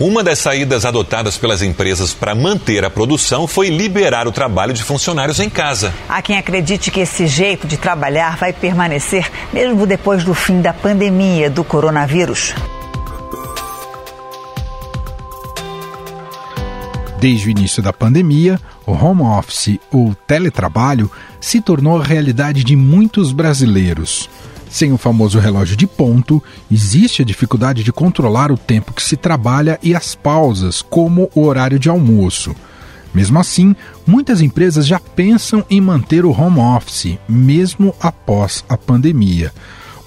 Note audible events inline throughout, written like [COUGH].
Uma das saídas adotadas pelas empresas para manter a produção foi liberar o trabalho de funcionários em casa. Há quem acredite que esse jeito de trabalhar vai permanecer mesmo depois do fim da pandemia do coronavírus. Desde o início da pandemia, o home office ou teletrabalho se tornou a realidade de muitos brasileiros. Sem o famoso relógio de ponto, existe a dificuldade de controlar o tempo que se trabalha e as pausas, como o horário de almoço. Mesmo assim, muitas empresas já pensam em manter o home office, mesmo após a pandemia.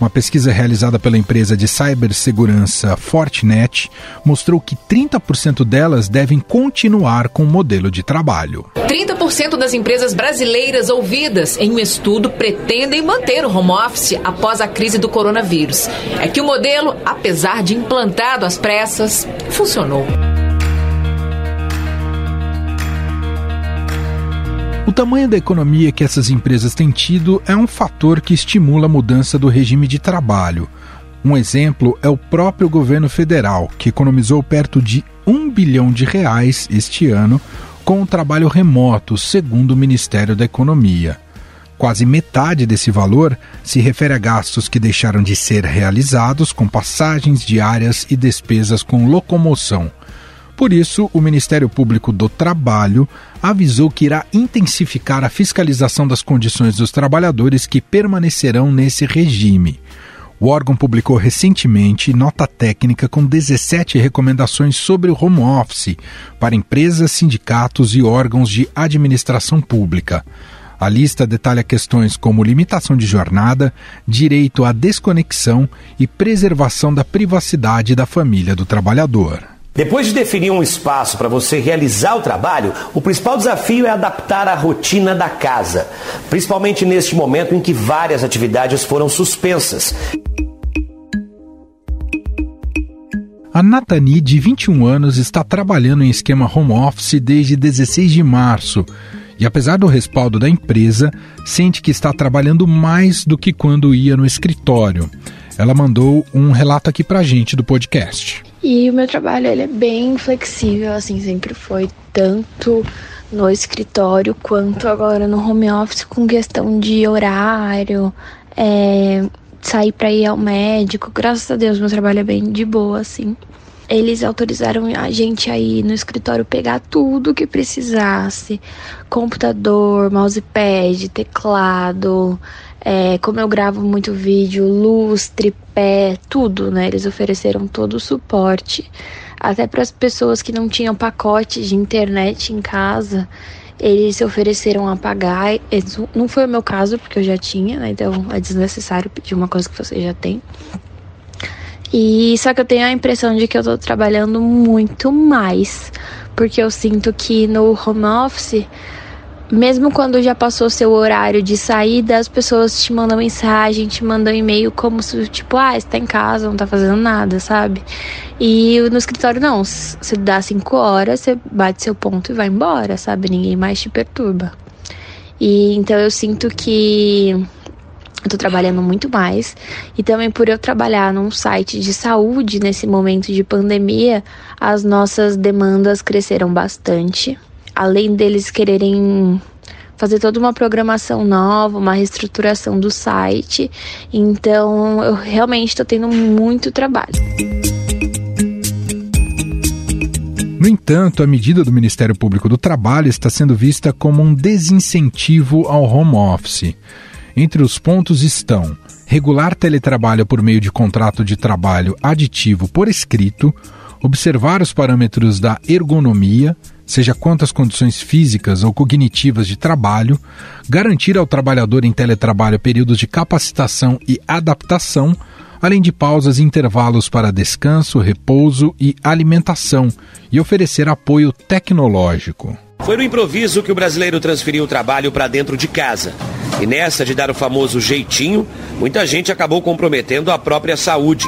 Uma pesquisa realizada pela empresa de cibersegurança Fortinet mostrou que 30% delas devem continuar com o modelo de trabalho. 30% das empresas brasileiras ouvidas em um estudo pretendem manter o home office após a crise do coronavírus. É que o modelo, apesar de implantado às pressas, funcionou. O tamanho da economia que essas empresas têm tido é um fator que estimula a mudança do regime de trabalho. Um exemplo é o próprio governo federal, que economizou perto de um bilhão de reais este ano com o trabalho remoto, segundo o Ministério da Economia. Quase metade desse valor se refere a gastos que deixaram de ser realizados com passagens diárias e despesas com locomoção. Por isso, o Ministério Público do Trabalho avisou que irá intensificar a fiscalização das condições dos trabalhadores que permanecerão nesse regime. O órgão publicou recentemente nota técnica com 17 recomendações sobre o home office para empresas, sindicatos e órgãos de administração pública. A lista detalha questões como limitação de jornada, direito à desconexão e preservação da privacidade da família do trabalhador. Depois de definir um espaço para você realizar o trabalho, o principal desafio é adaptar a rotina da casa, principalmente neste momento em que várias atividades foram suspensas. A Natani, de 21 anos, está trabalhando em esquema home office desde 16 de março e, apesar do respaldo da empresa, sente que está trabalhando mais do que quando ia no escritório. Ela mandou um relato aqui pra gente do podcast. E o meu trabalho ele é bem flexível, assim, sempre foi tanto no escritório quanto agora no home office com questão de horário, é, sair para ir ao médico. Graças a Deus, meu trabalho é bem de boa, assim. Eles autorizaram a gente aí no escritório pegar tudo que precisasse: computador, mousepad, teclado, é, como eu gravo muito vídeo, luz, tripé, tudo, né? Eles ofereceram todo o suporte. Até para as pessoas que não tinham pacote de internet em casa, eles se ofereceram a pagar. Não foi o meu caso, porque eu já tinha, né? Então é desnecessário pedir uma coisa que você já tem. E só que eu tenho a impressão de que eu tô trabalhando muito mais, porque eu sinto que no home office mesmo quando já passou seu horário de saída, as pessoas te mandam mensagem, te mandam e-mail como se, tipo, ah, você tá em casa, não tá fazendo nada, sabe? E no escritório não, você dá cinco horas, você bate seu ponto e vai embora, sabe? Ninguém mais te perturba. E então eu sinto que eu tô trabalhando muito mais. E também por eu trabalhar num site de saúde nesse momento de pandemia, as nossas demandas cresceram bastante além deles quererem fazer toda uma programação nova, uma reestruturação do site. Então, eu realmente estou tendo muito trabalho. No entanto, a medida do Ministério Público do Trabalho está sendo vista como um desincentivo ao home office. Entre os pontos estão regular teletrabalho por meio de contrato de trabalho aditivo por escrito, observar os parâmetros da ergonomia, seja quantas condições físicas ou cognitivas de trabalho, garantir ao trabalhador em teletrabalho períodos de capacitação e adaptação, além de pausas e intervalos para descanso, repouso e alimentação, e oferecer apoio tecnológico. Foi no improviso que o brasileiro transferiu o trabalho para dentro de casa. E nessa de dar o famoso jeitinho, muita gente acabou comprometendo a própria saúde.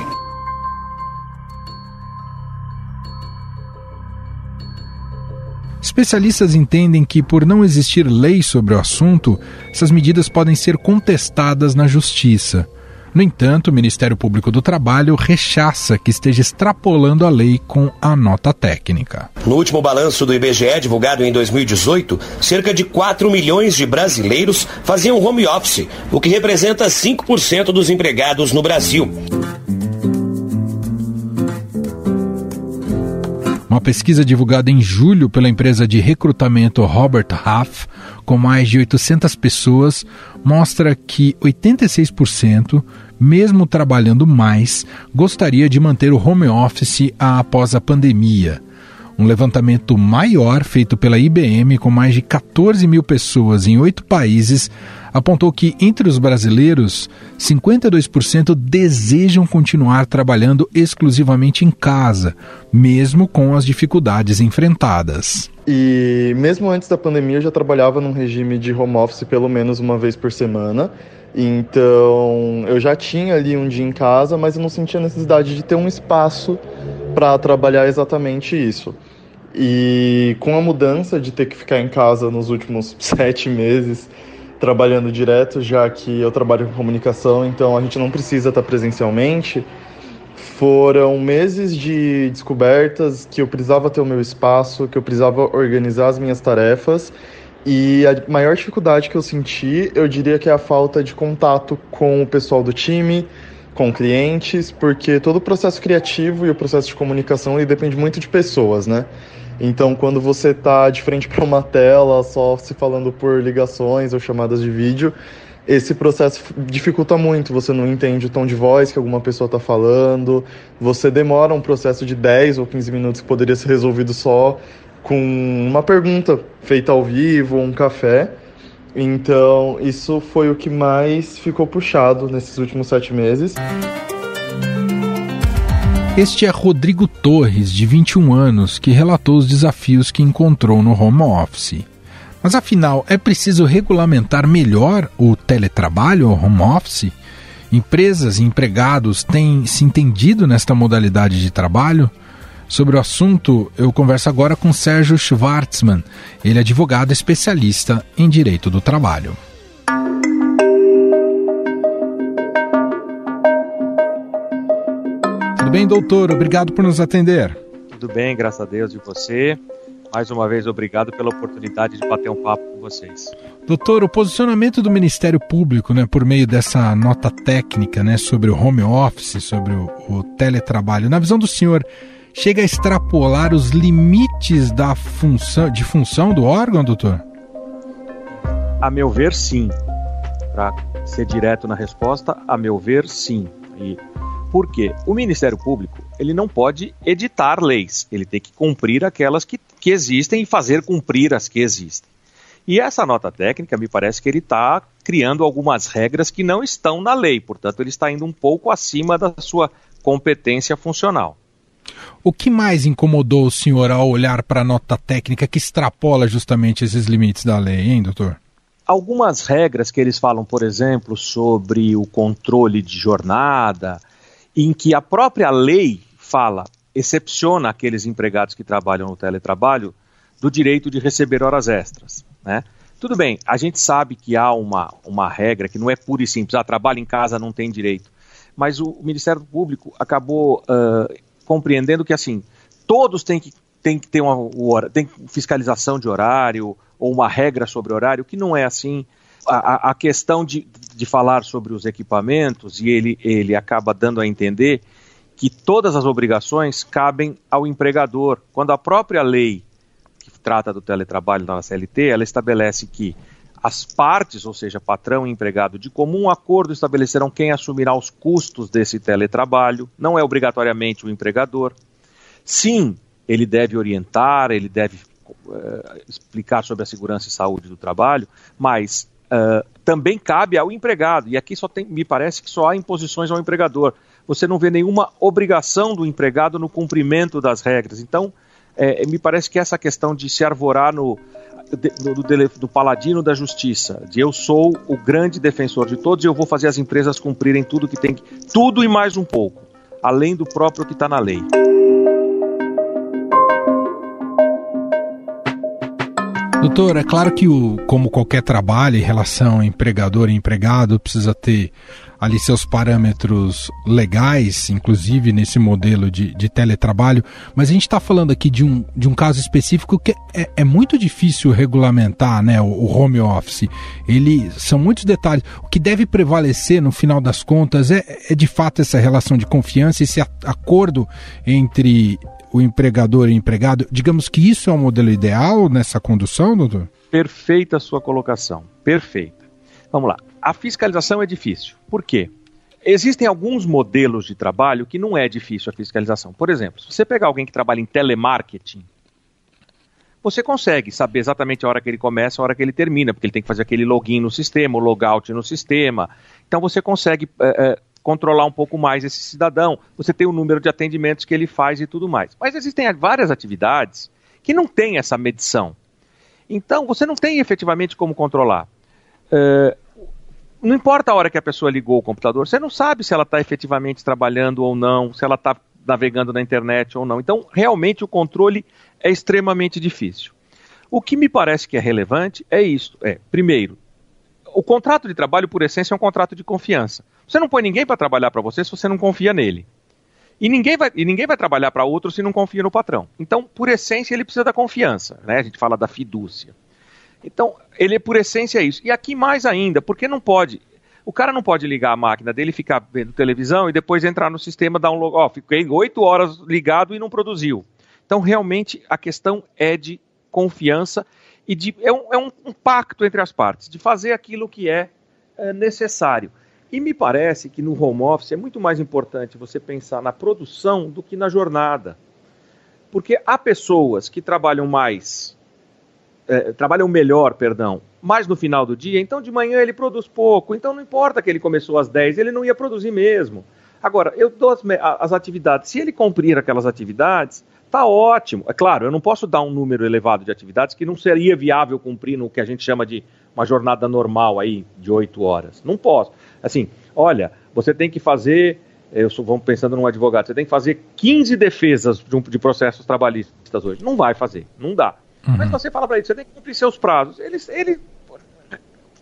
Especialistas entendem que, por não existir lei sobre o assunto, essas medidas podem ser contestadas na justiça. No entanto, o Ministério Público do Trabalho rechaça que esteja extrapolando a lei com a nota técnica. No último balanço do IBGE, divulgado em 2018, cerca de 4 milhões de brasileiros faziam home office, o que representa 5% dos empregados no Brasil. Uma pesquisa divulgada em julho pela empresa de recrutamento Robert Half, com mais de 800 pessoas, mostra que 86%, mesmo trabalhando mais, gostaria de manter o home office após a pandemia. Um levantamento maior, feito pela IBM com mais de 14 mil pessoas em oito países, apontou que entre os brasileiros, 52% desejam continuar trabalhando exclusivamente em casa, mesmo com as dificuldades enfrentadas. E mesmo antes da pandemia, eu já trabalhava num regime de home office pelo menos uma vez por semana. Então, eu já tinha ali um dia em casa, mas eu não sentia necessidade de ter um espaço para trabalhar exatamente isso. E com a mudança de ter que ficar em casa nos últimos [LAUGHS] sete meses, trabalhando direto, já que eu trabalho com comunicação, então a gente não precisa estar presencialmente. Foram meses de descobertas que eu precisava ter o meu espaço, que eu precisava organizar as minhas tarefas. E a maior dificuldade que eu senti, eu diria que é a falta de contato com o pessoal do time, com clientes, porque todo o processo criativo e o processo de comunicação ele depende muito de pessoas, né? Então, quando você está de frente para uma tela, só se falando por ligações ou chamadas de vídeo, esse processo dificulta muito. Você não entende o tom de voz que alguma pessoa está falando, você demora um processo de 10 ou 15 minutos que poderia ser resolvido só com uma pergunta feita ao vivo, um café. Então, isso foi o que mais ficou puxado nesses últimos sete meses. Este é Rodrigo Torres, de 21 anos, que relatou os desafios que encontrou no home office. Mas afinal, é preciso regulamentar melhor o teletrabalho ou home office? Empresas e empregados têm se entendido nesta modalidade de trabalho? Sobre o assunto, eu converso agora com Sérgio Schwartzman. Ele é advogado especialista em direito do trabalho. Bem, doutor? Obrigado por nos atender. Tudo bem, graças a Deus e você. Mais uma vez, obrigado pela oportunidade de bater um papo com vocês. Doutor, o posicionamento do Ministério Público, né, por meio dessa nota técnica, né, sobre o home office, sobre o, o teletrabalho, na visão do senhor, chega a extrapolar os limites da função, de função do órgão, doutor? A meu ver, sim. Para ser direto na resposta, a meu ver, sim. E por quê? O Ministério Público ele não pode editar leis, ele tem que cumprir aquelas que, que existem e fazer cumprir as que existem. E essa nota técnica, me parece que ele está criando algumas regras que não estão na lei, portanto, ele está indo um pouco acima da sua competência funcional. O que mais incomodou o senhor ao olhar para a nota técnica que extrapola justamente esses limites da lei, hein, doutor? Algumas regras que eles falam, por exemplo, sobre o controle de jornada, em que a própria lei fala, excepciona aqueles empregados que trabalham no teletrabalho do direito de receber horas extras. Né? Tudo bem, a gente sabe que há uma, uma regra que não é pura e simples, ah, trabalho em casa não tem direito. Mas o, Ministério Público acabou uh, compreendendo que assim, todos têm que, têm que ter uma tem fiscalização de horário ou uma regra sobre horário, que não é assim a, a questão de, de falar sobre os equipamentos, e ele, ele acaba dando a entender que todas as obrigações cabem ao empregador, quando a própria lei que trata do teletrabalho na CLT, ela estabelece que as partes, ou seja, patrão e empregado, de comum acordo estabelecerão quem assumirá os custos desse teletrabalho, não é obrigatoriamente o empregador. Sim, ele deve orientar, ele deve uh, explicar sobre a segurança e saúde do trabalho, mas uh, também cabe ao empregado. E aqui só tem, me parece que só há imposições ao empregador. Você não vê nenhuma obrigação do empregado no cumprimento das regras. Então, é, me parece que essa questão de se arvorar no, do, paladino da justiça, de eu sou o grande defensor de todos e eu vou fazer as empresas cumprirem tudo que tem, tudo e mais um pouco, além do próprio que está na lei. Doutor, é claro que o, como qualquer trabalho em relação empregador e empregado precisa ter ali seus parâmetros legais, inclusive nesse modelo de, de teletrabalho, mas a gente está falando aqui de um, de um caso específico que é, é muito difícil regulamentar, né, o, o, home office. Ele são muitos detalhes. O que deve prevalecer no final das contas é, é de fato essa relação de confiança, esse acordo entre o empregador e empregado. Digamos que isso é o um modelo ideal nessa condução, doutor? Perfeita a sua colocação. Perfeita. Vamos lá. A fiscalização é difícil. Por quê? Existem alguns modelos de trabalho que não é difícil a fiscalização. Por exemplo, se você pegar alguém que trabalha em telemarketing, você consegue saber exatamente a hora que ele começa, a hora que ele termina, porque ele tem que fazer aquele login no sistema, o logout no sistema. Então você consegue é, é, controlar um pouco mais esse cidadão. Você tem o número de atendimentos que ele faz e tudo mais. Mas existem várias atividades que não têm essa medição. Então, você não tem efetivamente como controlar. Uh, não importa a hora que a pessoa ligou o computador, você não sabe se ela está efetivamente trabalhando ou não, se ela está navegando na internet ou não. Então, realmente, o controle é extremamente difícil. O que me parece que é relevante é isso: é, primeiro, o contrato de trabalho, por essência, é um contrato de confiança. Você não põe ninguém para trabalhar para você se você não confia nele. E ninguém vai, e ninguém vai trabalhar para outro se não confia no patrão. Então, por essência, ele precisa da confiança. Né? A gente fala da fidúcia. Então, ele, por essência, é isso. E aqui mais ainda, porque não pode. O cara não pode ligar a máquina dele, ficar vendo televisão e depois entrar no sistema, dar um logo. Ó, fiquei oito horas ligado e não produziu. Então, realmente, a questão é de confiança e de, é, um, é um, um pacto entre as partes, de fazer aquilo que é, é necessário. E me parece que no home office é muito mais importante você pensar na produção do que na jornada. Porque há pessoas que trabalham mais, é, trabalham melhor, perdão, mais no final do dia, então de manhã ele produz pouco, então não importa que ele começou às 10, ele não ia produzir mesmo. Agora, eu dou as, as atividades, se ele cumprir aquelas atividades, tá ótimo. É claro, eu não posso dar um número elevado de atividades que não seria viável cumprir no que a gente chama de uma jornada normal aí de oito horas. Não posso. Assim, olha, você tem que fazer, eu sou, vamos pensando num advogado, você tem que fazer 15 defesas de, um, de processos trabalhistas hoje. Não vai fazer, não dá. Uhum. Mas você fala para ele, você tem que cumprir seus prazos. Ele, ele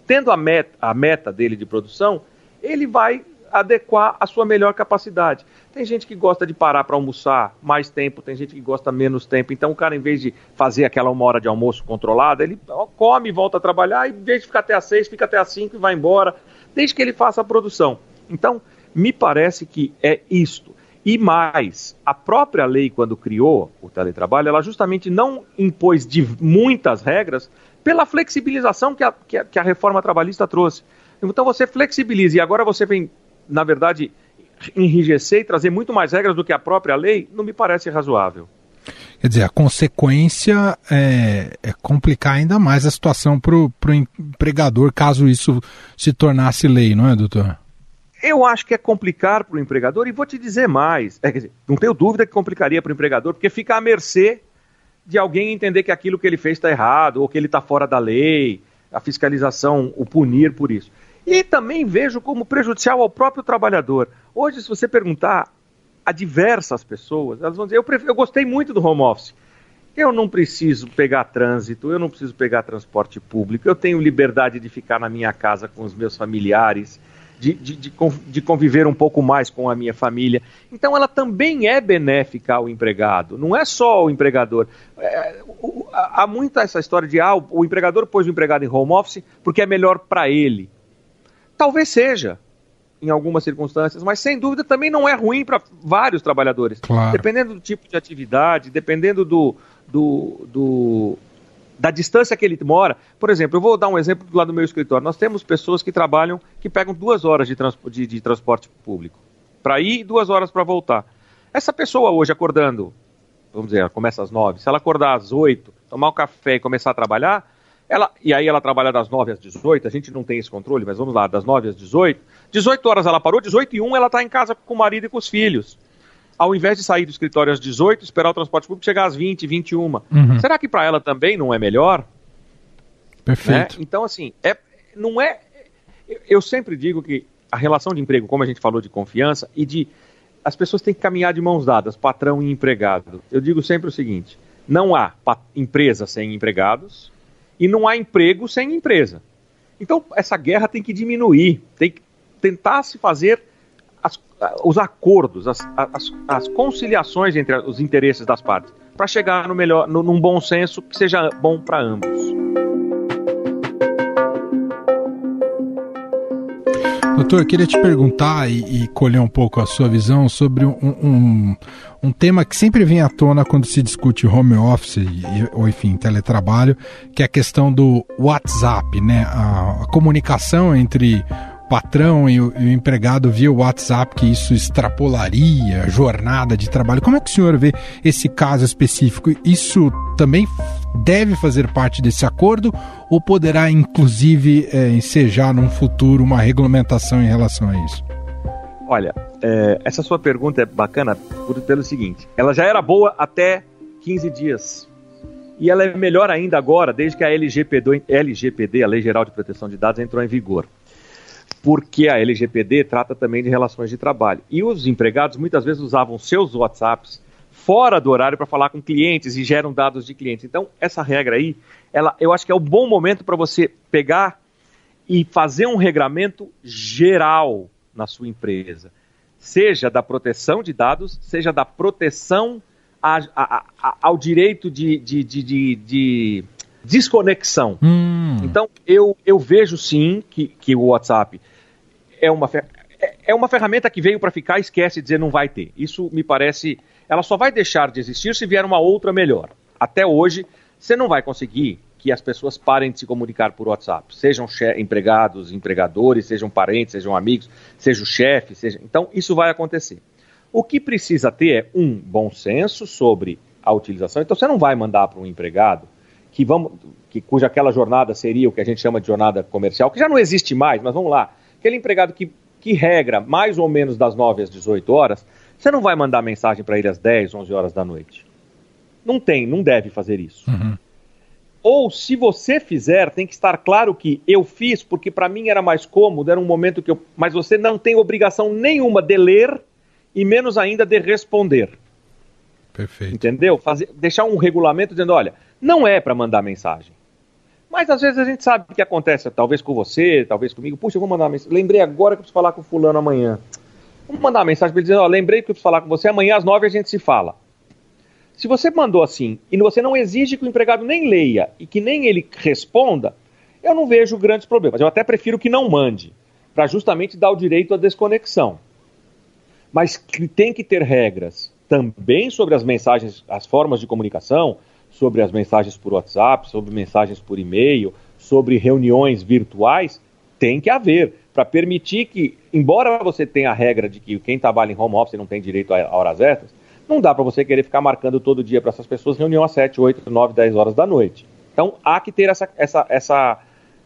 tendo a meta, a meta dele de produção, ele vai adequar a sua melhor capacidade. Tem gente que gosta de parar para almoçar mais tempo, tem gente que gosta menos tempo. Então o cara, em vez de fazer aquela uma hora de almoço controlada, ele come, volta a trabalhar, e em vez de ficar até às seis, fica até às cinco e vai embora, desde que ele faça a produção. Então, me parece que é isto. E mais, a própria lei, quando criou o teletrabalho, ela justamente não impôs de muitas regras pela flexibilização que a, que a, que a reforma trabalhista trouxe. Então você flexibiliza e agora você vem, na verdade, enrijecer e trazer muito mais regras do que a própria lei, não me parece razoável. Quer dizer, a consequência é, é complicar ainda mais a situação para o empregador, caso isso se tornasse lei, não é, doutor? Eu acho que é complicar para o empregador e vou te dizer mais. É, dizer, não tenho dúvida que complicaria para o empregador, porque fica à mercê de alguém entender que aquilo que ele fez está errado ou que ele está fora da lei, a fiscalização o punir por isso. E também vejo como prejudicial ao próprio trabalhador. Hoje, se você perguntar a diversas pessoas, elas vão dizer: eu, eu gostei muito do home office. Eu não preciso pegar trânsito, eu não preciso pegar transporte público, eu tenho liberdade de ficar na minha casa com os meus familiares, de, de, de, conviver um pouco mais com a minha família. Então, ela também é benéfica ao empregado, não é só ao empregador. É, o, há muita essa história de ah, o, o empregador pôs o empregado em home office porque é melhor para ele. Talvez seja, em algumas circunstâncias, mas sem dúvida também não é ruim para vários trabalhadores. Claro. Dependendo do tipo de atividade, dependendo do, do, do, da distância que ele mora. Por exemplo, eu vou dar um exemplo lá do meu escritório. Nós temos pessoas que trabalham, que pegam duas horas de, trans, de, de transporte público para ir e duas horas para voltar. Essa pessoa hoje acordando, vamos dizer, ela começa às nove, se ela acordar às oito, tomar um café e começar a trabalhar, ela, e aí ela trabalha das 9 às 18, a gente não tem esse controle, mas vamos lá, das 9 às 18. 18 horas ela parou, 18 e 1 ela está em casa com o marido e com os filhos. Ao invés de sair do escritório às 18, esperar o transporte público chegar às 20, 21. Uhum. Será que para ela também não é melhor? Perfeito. Né? Então, assim, é, não é. Eu sempre digo que a relação de emprego, como a gente falou de confiança, e de. As pessoas têm que caminhar de mãos dadas, patrão e empregado. Eu digo sempre o seguinte: não há empresa sem empregados, E não há emprego sem empresa. Então, essa guerra tem que diminuir, tem que tentar se fazer as, os acordos, as, as, as, conciliações entre os interesses das partes, para chegar no melhor, no, num bom senso que seja bom para ambos. Doutor, eu queria te perguntar e, e, colher um pouco a sua visão sobre um, um, um, tema que sempre vem à tona quando se discute home office ou, enfim, teletrabalho, que é a questão do WhatsApp, né? A, a comunicação entre patrão e o, e o, empregado via WhatsApp que isso extrapolaria a jornada de trabalho. Como é que o senhor vê esse caso específico? Isso também deve fazer parte desse acordo ou poderá, inclusive, é, ensejar num futuro uma regulamentação em relação a isso? Olha, é, essa sua pergunta é bacana pelo seguinte: ela já era boa até 15 dias. E ela é melhor ainda agora, desde que a LGPD, LGPD, a Lei Geral de Proteção de Dados, entrou em vigor porque a LGPD trata também de relações de trabalho. E os empregados muitas vezes usavam seus WhatsApps fora do horário para falar com clientes e geram dados de clientes. Então, essa regra aí, ela, eu acho que é o bom momento para você pegar e fazer um regramento geral na sua empresa. Seja da proteção de dados, seja da proteção a, a, a, ao direito de, de, de, de desconexão. Hum. Então, eu, eu vejo sim que, que o WhatsApp é uma, é, é uma ferramenta que veio para ficar e esquece de dizer não vai ter. Isso me parece. Ela só vai deixar de existir se vier uma outra melhor. Até hoje, você não vai conseguir que as pessoas parem de se comunicar por WhatsApp. Sejam empregados, empregadores, sejam parentes, sejam amigos, seja o chefe, seja. Então, isso vai acontecer. O que precisa ter é um bom senso sobre a utilização. Então, você não vai mandar para um empregado que vamos, que, cuja aquela jornada seria o que a gente chama de jornada comercial, que já não existe mais, mas vamos lá Aquele empregado que, que regra mais ou menos das 9 às 18 horas, você não vai mandar mensagem para ele às 10, 11 horas da noite. Não tem, não deve fazer isso. Uhum. Ou se você fizer, tem que estar claro que eu fiz porque para mim era mais cômodo, era um momento que eu. Mas você não tem obrigação nenhuma de ler e menos ainda de responder. Perfeito. Entendeu? Fazer, deixar um regulamento dizendo: olha, não é para mandar mensagem. Mas às vezes a gente sabe o que acontece, talvez com você, talvez comigo. Puxa, eu vou mandar uma mensagem. Lembrei agora que eu preciso falar com o fulano amanhã. Vamos mandar uma mensagem para ele dizendo, ó, lembrei que eu preciso falar com você, amanhã às nove a gente se fala. Se você mandou assim e você não exige que o empregado nem leia e que nem ele responda, eu não vejo grandes problemas. Eu até prefiro que não mande, para justamente dar o direito à desconexão. Mas tem que ter regras também sobre as mensagens, as formas de comunicação, sobre as mensagens por WhatsApp, sobre mensagens por e-mail, sobre reuniões virtuais, tem que haver, para permitir que, embora você tenha a regra de que quem trabalha em home office não tem direito a horas extras, não dá para você querer ficar marcando todo dia para essas pessoas reunião às 7, 8, 9, 10 horas da noite. Então há que ter essa, essa, essa,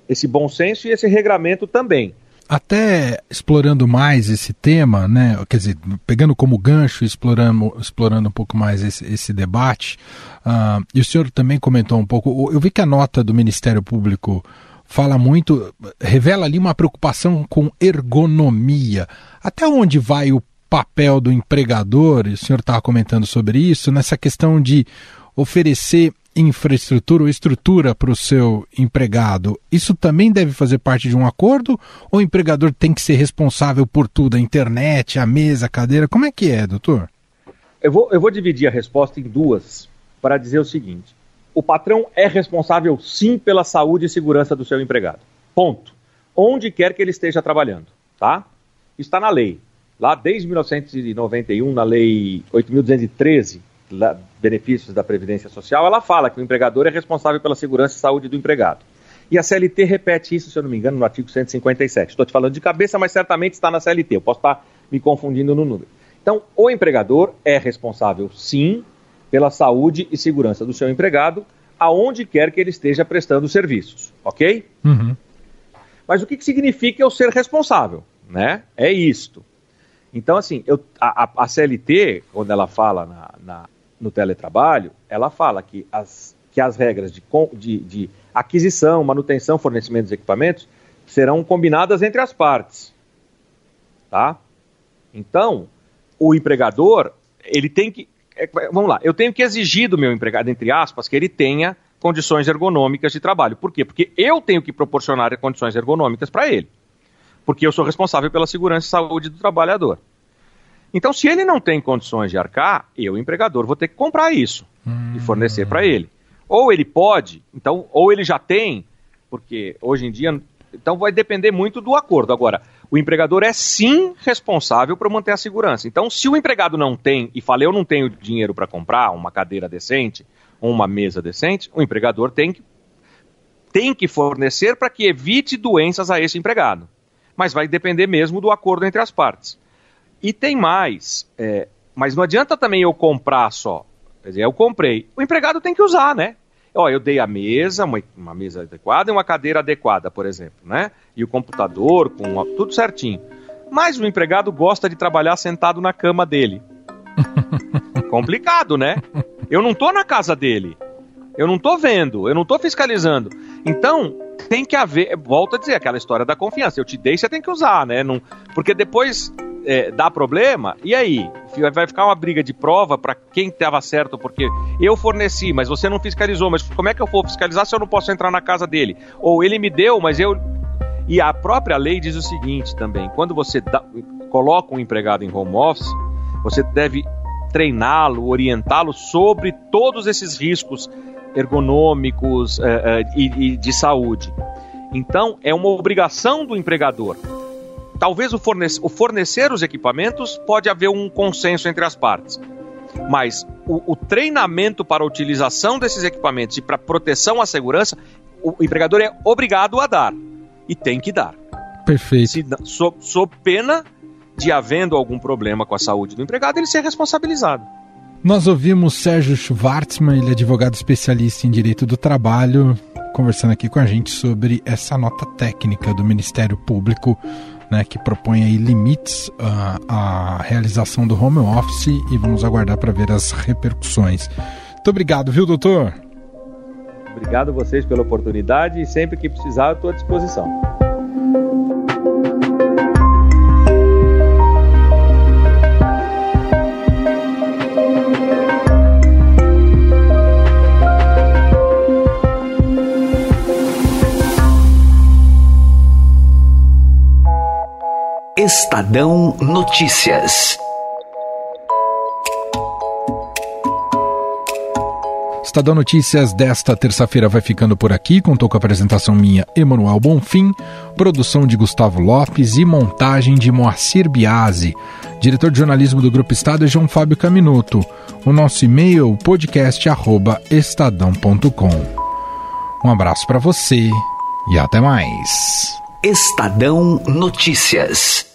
esse bom senso e esse regramento também. Até explorando mais esse tema, né, quer dizer, pegando como gancho, explorando, explorando um pouco mais esse, esse debate, uh, e o senhor também comentou um pouco, eu vi que a nota do Ministério Público fala muito, revela ali uma preocupação com ergonomia. Até onde vai o papel do empregador, e o senhor estava comentando sobre isso, nessa questão de oferecer infraestrutura ou estrutura para o seu empregado, isso também deve fazer parte de um acordo? Ou o empregador tem que ser responsável por tudo? A internet, a mesa, a cadeira? Como é que é, doutor? Eu vou, eu vou dividir a resposta em duas para dizer o seguinte: o patrão é responsável sim pela saúde e segurança do seu empregado. Ponto. Onde quer que ele esteja trabalhando, tá? Está na lei. Lá desde 1991, na lei 8.213, benefícios da Previdência Social, ela fala que o empregador é responsável pela segurança e saúde do empregado. E a CLT repete isso, se eu não me engano, no artigo 157. Estou te falando de cabeça, mas certamente está na CLT. Eu posso estar me confundindo no número. Então, o empregador é responsável, sim, pela saúde e segurança do seu empregado, aonde quer que ele esteja prestando serviços, ok? Uhum. Mas o que, que significa eu ser responsável? Né? É isto. Então, assim, eu, a, a, CLT, quando ela fala na, na, no teletrabalho, ela fala que as, que as regras de, de, de aquisição, manutenção, fornecimento dos equipamentos serão combinadas entre as partes. Tá? Então, o empregador, ele tem que. É, vamos lá, eu tenho que exigir do meu empregado, entre aspas, que ele tenha condições ergonômicas de trabalho. Por quê? Porque eu tenho que proporcionar condições ergonômicas para ele. Porque eu sou responsável pela segurança e saúde do trabalhador. Então, se ele não tem condições de arcar, eu, empregador, vou ter que comprar isso hum. e fornecer para ele. Ou ele pode, então, ou ele já tem, porque hoje em dia, então vai depender muito do acordo. Agora, o empregador é sim responsável por manter a segurança. Então, se o empregado não tem e fala eu não tenho dinheiro para comprar uma cadeira decente uma mesa decente, o empregador tem que, tem que fornecer para que evite doenças a esse empregado. Mas vai depender mesmo do acordo entre as partes. E tem mais, é, mas não adianta também eu comprar só. Quer dizer, eu comprei. O empregado tem que usar, né? Ó, eu dei a mesa, uma, uma mesa adequada e uma cadeira adequada, por exemplo, né? E o computador, com tudo certinho. Mas o empregado gosta de trabalhar sentado na cama dele. [LAUGHS] Complicado, né? Eu não tô na casa dele. Eu não tô vendo, eu não tô fiscalizando. Então, tem que haver, volto a dizer, aquela história da confiança. Eu te dei, você tem que usar, né? Não, porque depois é, dá problema, e aí? Vai ficar uma briga de prova para quem estava certo, porque eu forneci, mas você não fiscalizou. Mas como é que eu vou fiscalizar se eu não posso entrar na casa dele? Ou ele me deu, mas eu. E a própria lei diz o seguinte também: quando você dá, coloca um empregado em home office, você deve treiná-lo, orientá-lo sobre todos esses riscos ergonômicos é, é, e, e de saúde. Então, é uma obrigação do empregador talvez o, fornece, o fornecer os equipamentos pode haver um consenso entre as partes. Mas o, o treinamento para a utilização desses equipamentos e para proteção à segurança, o empregador é obrigado a dar. E tem que dar. Perfeito. Se, sob, pena de havendo algum problema com a saúde do empregado, ele ser responsabilizado. Nós ouvimos Sérgio Schwartzman, ele é advogado especialista em direito do trabalho, conversando aqui com a gente sobre essa nota técnica do Ministério Público né, que propõe aí limites à, à realização do home office e vamos aguardar para ver as repercussões. Muito obrigado, viu, doutor? Obrigado a vocês pela oportunidade e sempre que precisar, estou à disposição. Estadão Notícias. Estadão Notícias desta terça-feira vai ficando por aqui. Contou com a apresentação minha, Emanuel Bonfim, produção de Gustavo Lopes e montagem de Moacir Biasi. Diretor de jornalismo do Grupo Estado é João Fábio Caminuto. O nosso e-mail podcast@estadão.com. Um abraço para você e até mais. Estadão Notícias.